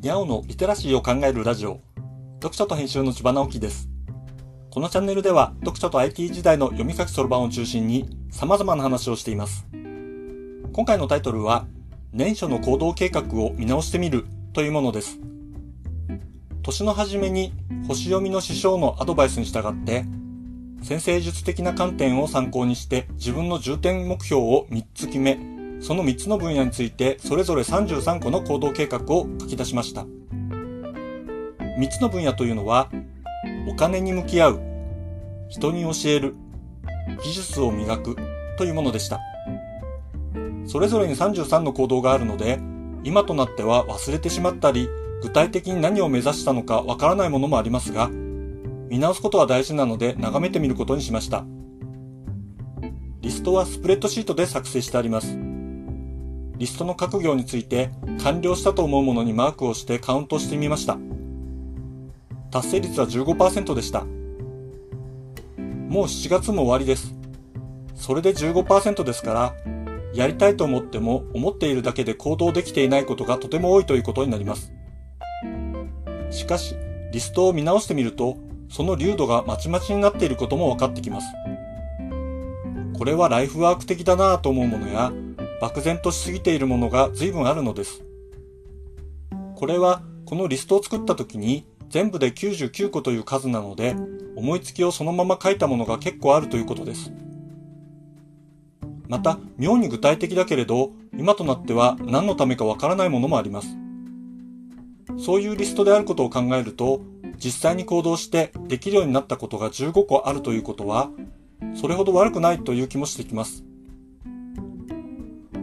にゃおのリテラシーを考えるラジオ、読書と編集の千葉直樹です。このチャンネルでは、読書と IT 時代の読み書きそろばんを中心に、様々な話をしています。今回のタイトルは、年初の行動計画を見直してみるというものです。年の初めに星読みの師匠のアドバイスに従って、先生術的な観点を参考にして自分の重点目標を3つ決め、その3つの分野についてそれぞれ33個の行動計画を書き出しました。3つの分野というのは、お金に向き合う、人に教える、技術を磨くというものでした。それぞれに33の行動があるので、今となっては忘れてしまったり、具体的に何を目指したのかわからないものもありますが、見直すことは大事なので眺めてみることにしました。リストはスプレッドシートで作成してあります。リストの各行について完了したと思うものにマークをしてカウントしてみました。達成率は15%でした。もう7月も終わりです。それで15%ですから、やりたいと思っても思っているだけで行動できていないことがとても多いということになります。しかし、リストを見直してみると、その流度がまちまちになっていることも分かってきます。これはライフワーク的だなぁと思うものや、漠然としすぎているものが随分あるのです。これはこのリストを作った時に全部で99個という数なので思いつきをそのまま書いたものが結構あるということです。また妙に具体的だけれど今となっては何のためかわからないものもあります。そういうリストであることを考えると実際に行動してできるようになったことが15個あるということはそれほど悪くないという気もしてきます。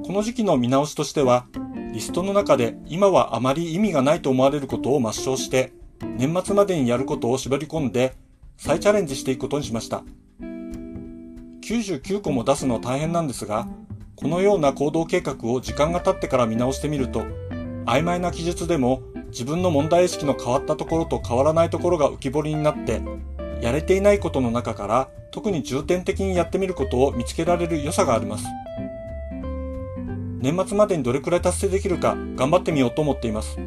この時期の見直しとしては、リストの中で今はあまり意味がないと思われることを抹消して、年末までにやることを絞り込んで、再チャレンジしていくことにしました。99個も出すの大変なんですが、このような行動計画を時間が経ってから見直してみると、曖昧な記述でも自分の問題意識の変わったところと変わらないところが浮き彫りになって、やれていないことの中から特に重点的にやってみることを見つけられる良さがあります。年末までにどれくらい達成できるか頑張ってみようと思っています。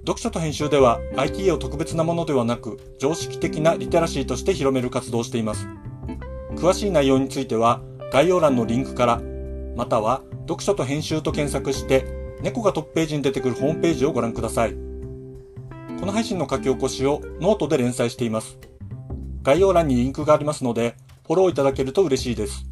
読書と編集では IT を特別なものではなく常識的なリテラシーとして広める活動をしています。詳しい内容については概要欄のリンクからまたは読書と編集と検索して猫がトップページに出てくるホームページをご覧ください。この配信の書き起こしをノートで連載しています。概要欄にリンクがありますのでフォローいただけると嬉しいです。